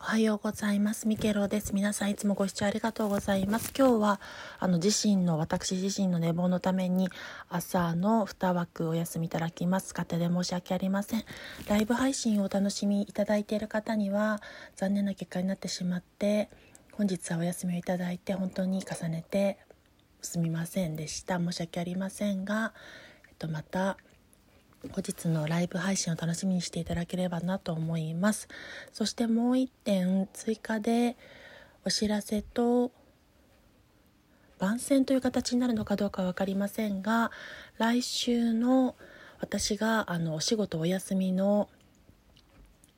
おはようございます。ミケロです。皆さんいつもご視聴ありがとうございます。今日は、あの、自身の、私自身の寝坊のために、朝の2枠お休みいただきます。勝手で申し訳ありません。ライブ配信をお楽しみいただいている方には、残念な結果になってしまって、本日はお休みをいただいて、本当に重ねて、すみませんでした。申し訳ありませんが、えっと、また、後日のライブ配信を楽しみにしていただければなと思います。そしてもう一点追加でお知らせと番宣という形になるのかどうか分かりませんが来週の私があのお仕事お休みの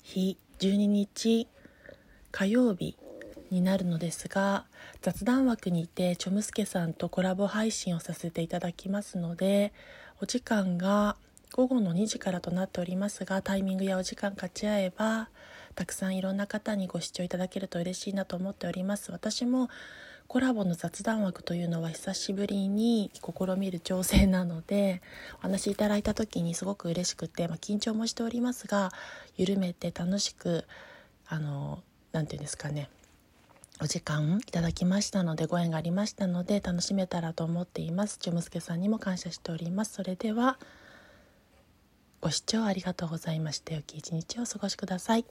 日12日火曜日になるのですが雑談枠にてチョムスケさんとコラボ配信をさせていただきますのでお時間が午後の2時からとなっておりますがタイミングやお時間勝ち合えばたくさんいろんな方にご視聴いただけると嬉しいなと思っております。私もコラボの雑談枠というのは久しぶりに試みる挑戦なのでお話しいただいた時にすごく嬉しくて、まあ、緊張もしておりますが緩めて楽しくあの何て言うんですかねお時間いただきましたのでご縁がありましたので楽しめたらと思っています。ちむすけさんにも感謝しております。それではご視聴ありがとうございました。良き一日をお過ごしください。